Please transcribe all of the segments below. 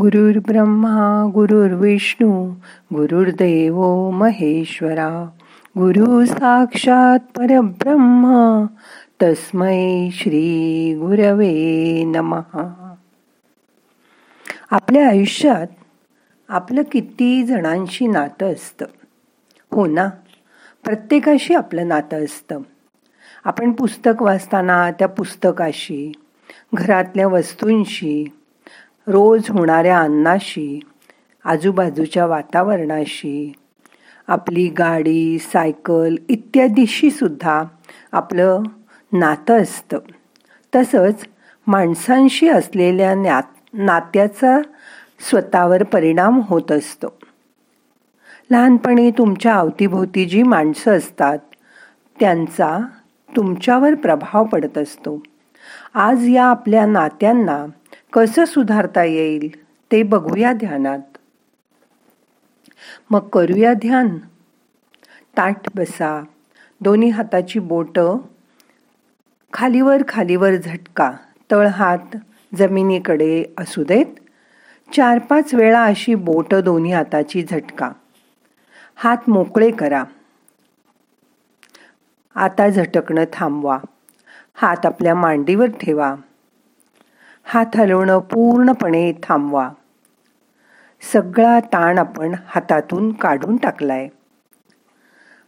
गुरुर् ब्रह्मा गुरुर्विष्णू गुरुर्देव महेश्वरा। गुरु साक्षात परब्रह्म तस्मै श्री गुरवे नमहा आपल्या आयुष्यात आपलं किती जणांशी नातं असतं? हो ना? प्रत्येकाशी आपलं नातं असतं. आपण पुस्तक वाचताना त्या पुस्तकाशी घरातल्या वस्तूंशी रोज होणाऱ्या अन्नाशी आजूबाजूच्या वातावरणाशी आपली गाडी सायकल इत्यादीशी सुद्धा आपलं नातं असतं. तसंच माणसांशी असलेल्या न्या नात्याचा स्वतःवर परिणाम होत असतो. लहानपणी तुमच्या अवतीभोवती जी माणसं असतात त्यांचा तुमच्यावर प्रभाव पडत असतो. आज या आपल्या नात्यांना कसं सुधारता येईल ते बघूया ध्यानात. मग करूया ध्यान. ताठ बसा. दोन्ही हाताची बोट खालीवर खालीवर झटका. तळ हात जमिनीकडे असू देत. चार पाच वेळा अशी बोट दोन्ही हाताची झटका. हात मोकळे करा. आता झटकणं थांबवा. हात आपल्या मांडीवर ठेवा. हात हलवणं पूर्णपणे थांबवा. सगळा ताण आपण हातातून काढून टाकलाय.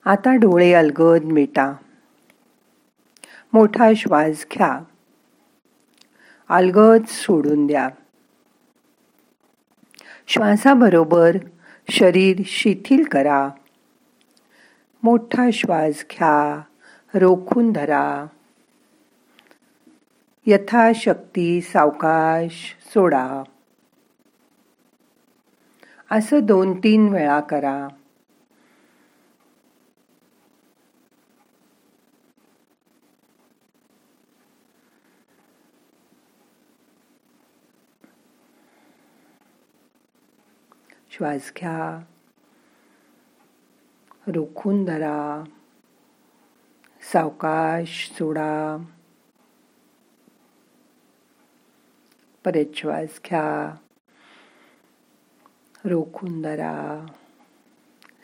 आता डोळे अलगद मिटा. मोठा श्वास घ्या. अलगद सोडून द्या. श्वासाबरोबर शरीर शिथिल करा. मोठा श्वास घ्या. रोखून धरा. यथाशक्ती सावकाश सोडा. असं दोन तीन वेळा करा. श्वास घ्या. रोखून धरा. सावकाश सोडा. परत श्वास घ्या. रोखून धरा.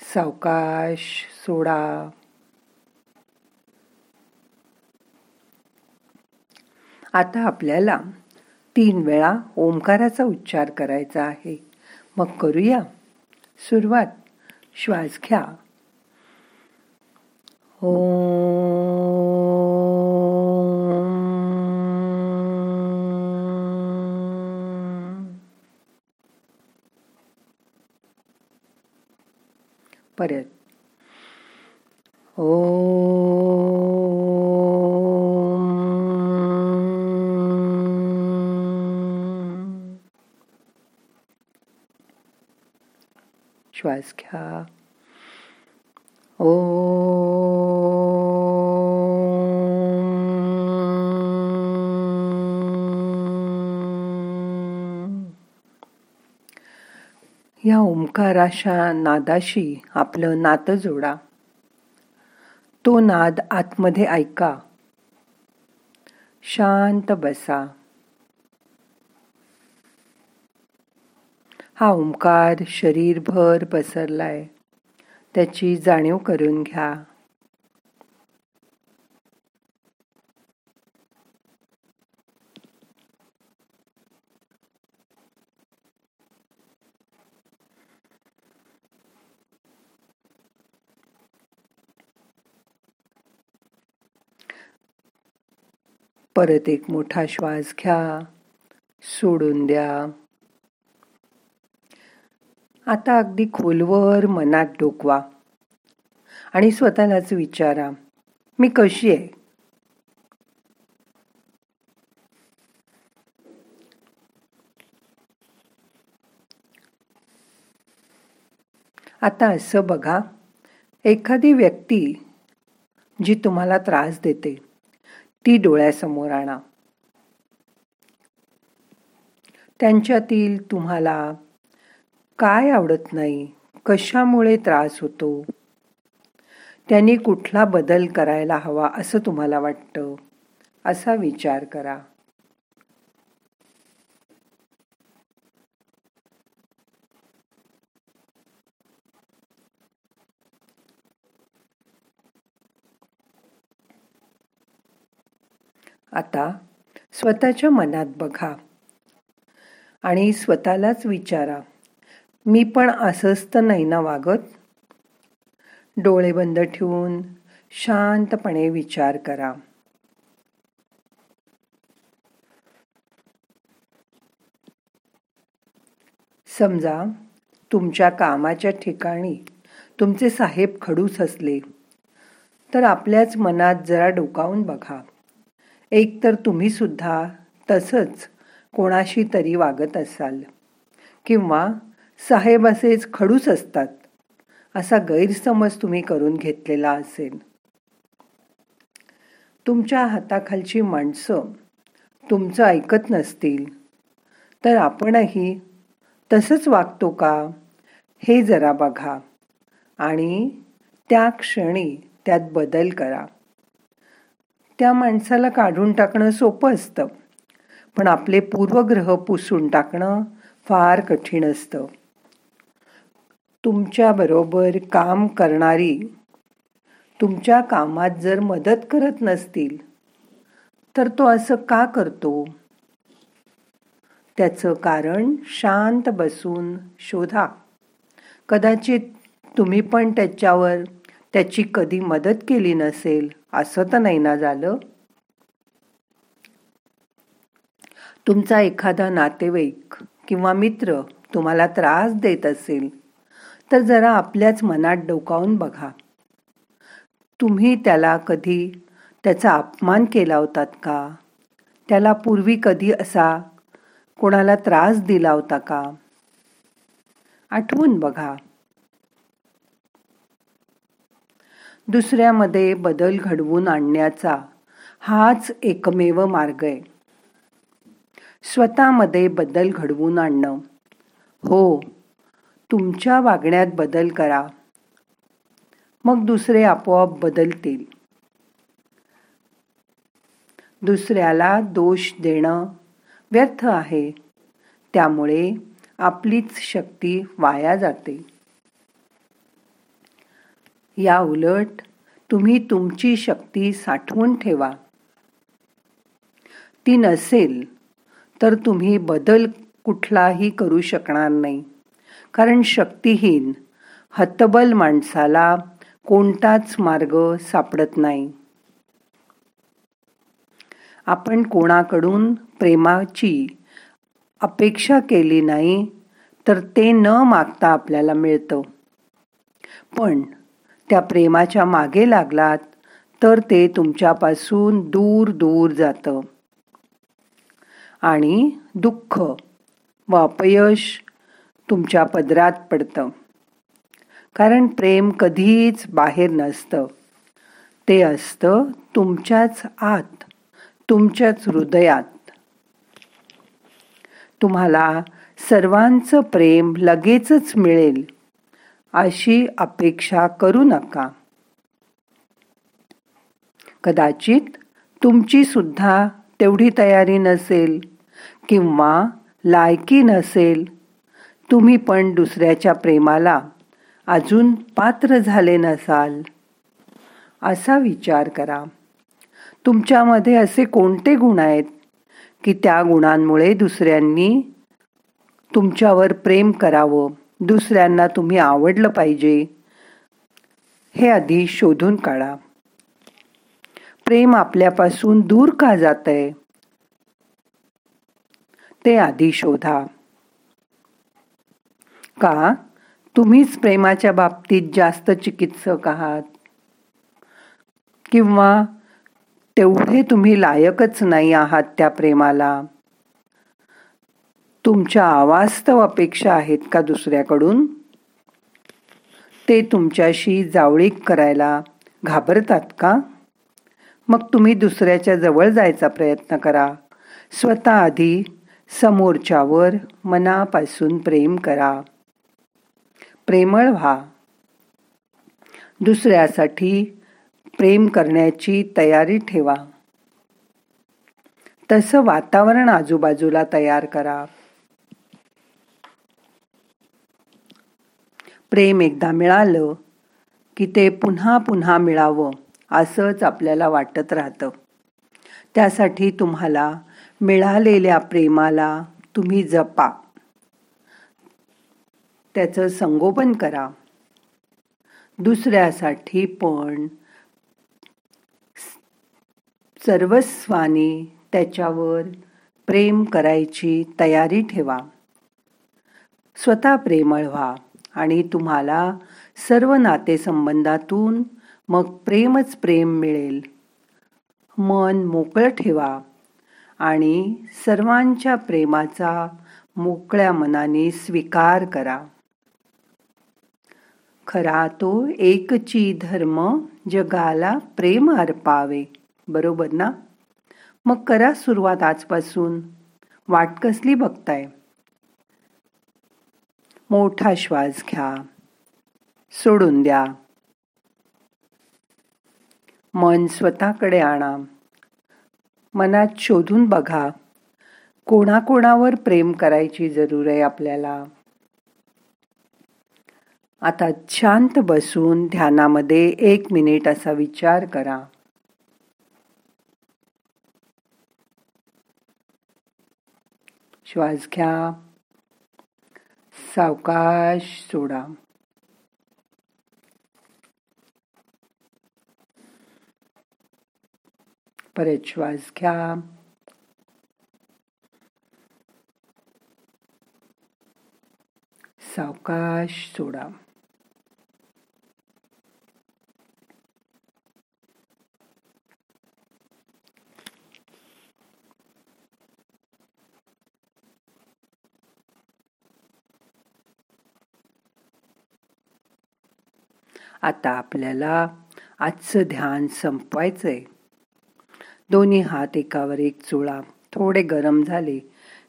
सावकाश सोडा. आता आपल्याला तीन वेळा ओंकाराचा उच्चार करायचा आहे. मग करूया. सुरुवात. श्वास घ्या. ओ परत ओ श्वास घ्या. ओ ओंकाराशा ओंकाराच्या नादाशी आपलं नातं जोडा. तो नाद आतमध्ये ऐका. शांत बसा. हा ओंकार शरीरभर पसरलाय. त्याची जाणीव करून घ्या. परत एक मोठा श्वास घ्या. सोडून द्या. आता अगदी खोलवर मनात डोकवा. आणि स्वतःलाच विचारा मी कशी आहे? आता असं बघा एखादी व्यक्ती जी तुम्हाला त्रास देते ती डोळ्यासमोर आणा. त्यांच्यातील तुम्हाला काय आवडत नाही कशामुळे त्रास होतो? त्यांनी कुठला बदल करायला हवा असं तुम्हाला वाटतं? असा विचार करा. आता स्वतःच्या मनात बघा आणि स्वतःलाच विचारा मी पण असंच तर नाही ना वागत? डोळे बंद ठेवून शांतपणे विचार करा. समजा तुमच्या कामाच्या ठिकाणी तुमचे साहेब खडूस असले तर आपल्याच मनात जरा डोकावून बघा. एक तर तुम्ही सुद्धा तसंच कोणाशी तरी वागत असाल किंवा साहेब असेच खडूस असतात असा गैरसमज तुम्ही करून घेतलेला असेल. तुमच्या हाताखालची माणसं तुमचं ऐकत नसतील तर आपणही तसंच वागतो का? हे जरा बघा आणि त्या क्षणी त्यात बदल करा. त्या माणसाला काढून टाकणं सोपं असतं. पण आपले पूर्वग्रह पुसून टाकणं फार कठीण असतं. तुमच्याबरोबर काम करणारी तुमच्या कामात जर मदत करत नसतील तर तो असं का करतो? त्याचं कारण शांत बसून शोधा. कदाचित तुम्ही पण त्याच्यावर त्याची कधी मदत केली नसेल असं तर नाही ना झालं. तुमचा एखादा नातेवाईक किंवा मित्र तुम्हाला त्रास देत असेल तर जरा आपल्याच मनात डोकावून बघा. तुम्ही त्याला कधी त्याचा अपमान केला होतात का? त्याला पूर्वी कधी असा कोणाला त्रास दिला होता का? आठवून बघा. दुसऱ्यामध्ये बदल घडवून आणण्याचा हाच एकमेव मार्ग आहे. स्वतःमध्ये बदल घडवून आणणं. हो तुमच्या वागण्यात बदल करा. मग दुसरे आपोआप बदलतील. दुसऱ्याला दोष देणं व्यर्थ आहे. त्यामुळे आपलीच शक्ती वाया जाते. या उलट तुम्ही तुमची शक्ती साठवून ठेवा. ती नसेल तर तुम्ही बदल कुठलाही करू शकणार नाही. कारण शक्तीहीन हतबल माणसाला कोणताच मार्ग सापडत नाही. आपण कोणाकडून प्रेमाची अपेक्षा केली नाही तर ते न मागता आपल्याला मिळतं. पण त्या प्रेमाच्या मागे लागलात तर ते तुमच्यापासून दूर दूर जातं. आणि दुःख व अपयश तुमच्या पदरात पडतं. कारण प्रेम कधीच बाहेर नसतं. ते असतं तुमच्याच आत तुमच्याच हृदयात. तुम्हाला सर्वांचं प्रेम लगेचच मिळेल. अशी अपेक्षा करू नका. कदाचित तुमची सुद्धा तेवढी तयारी नसेल किंवा लायकी नसेल तुम्ही पण दुसऱ्याच्या प्रेमाला अजून पात्र झाले नसाल. असा विचार करा. तुमच्यामध्ये असे कोणते गुण आहेत की त्या गुणांमुळे दुसऱ्यांनी तुमच्यावर प्रेम करावं? दुसऱ्यांना तुम्ही आवडलं पाहिजे. हे आधी शोधून काढा. प्रेम आपल्यापासून दूर का जात आहे ते आधी शोधा. का? तुम्हीच प्रेमाच्या बाबतीत जास्त चिकित्सक आहात. किंवा तेवढे तुम्ही लायकच नाही आहात त्या प्रेमाला. तुमच्या अवास्तव अपेक्षा आहेत का दुसऱ्याकडून? ते तुमच्याशी जावळीक करायला घाबरतात का? मग तुम्ही दुसऱ्याच्या जवळ जायचा प्रयत्न करा. स्वतः आधी समोरच्यावर मनापासून प्रेम करा. प्रेमळ व्हा. दुसऱ्यासाठी प्रेम करण्याची तयारी ठेवा. तसं वातावरण आजूबाजूला तयार करा. प्रेम एकदा मिळालं की ते पुन्हा पुन्हा मिळावं असंच आपल्याला वाटत राहतं. त्यासाठी तुम्हाला मिळालेल्या प्रेमाला तुम्ही जपा. त्याचं संगोपन करा. दुसऱ्यासाठी पण सर्वस्वानी त्याच्यावर प्रेम करायची तयारी ठेवा. स्वतः प्रेमळ व्हा. आणि तुम्हाला सर्व नातेसंबंधातून मग प्रेमच प्रेम मिळेल. मन मोकळं ठेवा आणि सर्वांच्या प्रेमाचा मोकळ्या मनाने स्वीकार करा. खरा तो एकची धर्म जगाला प्रेम अर्पावे. बरोबर ना? मग करा सुरुवात आजपासून. वाट कसली बघताय? मोठा श्वास घ्या. सोडून द्या. मन स्वतःकडे आणा. मनात शोधून बघा. कोणाकोणावर प्रेम करायची जरूर आहे आपल्याला. आता शांत बसून ध्यानामध्ये एक मिनिट असा विचार करा. श्वास घ्या. सावकाश सोडा. परत श्वास घ्या. सावकाश सोडा. आता आपल्याला आजचं ध्यान संपवायचंय. दोन्ही हात एकावर एक चुळा. थोडे गरम झाले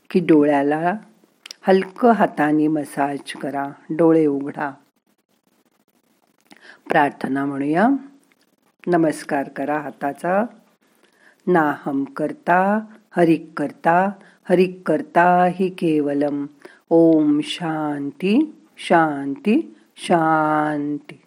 की डोळ्याला हलकं हाताने मसाज करा. डोळे उघडा. प्रार्थना म्हणूया. नमस्कार करा हाताचा. नाहम करता हरिक करता हरिक करता हि केवलम. ओम शांती शांती शांती.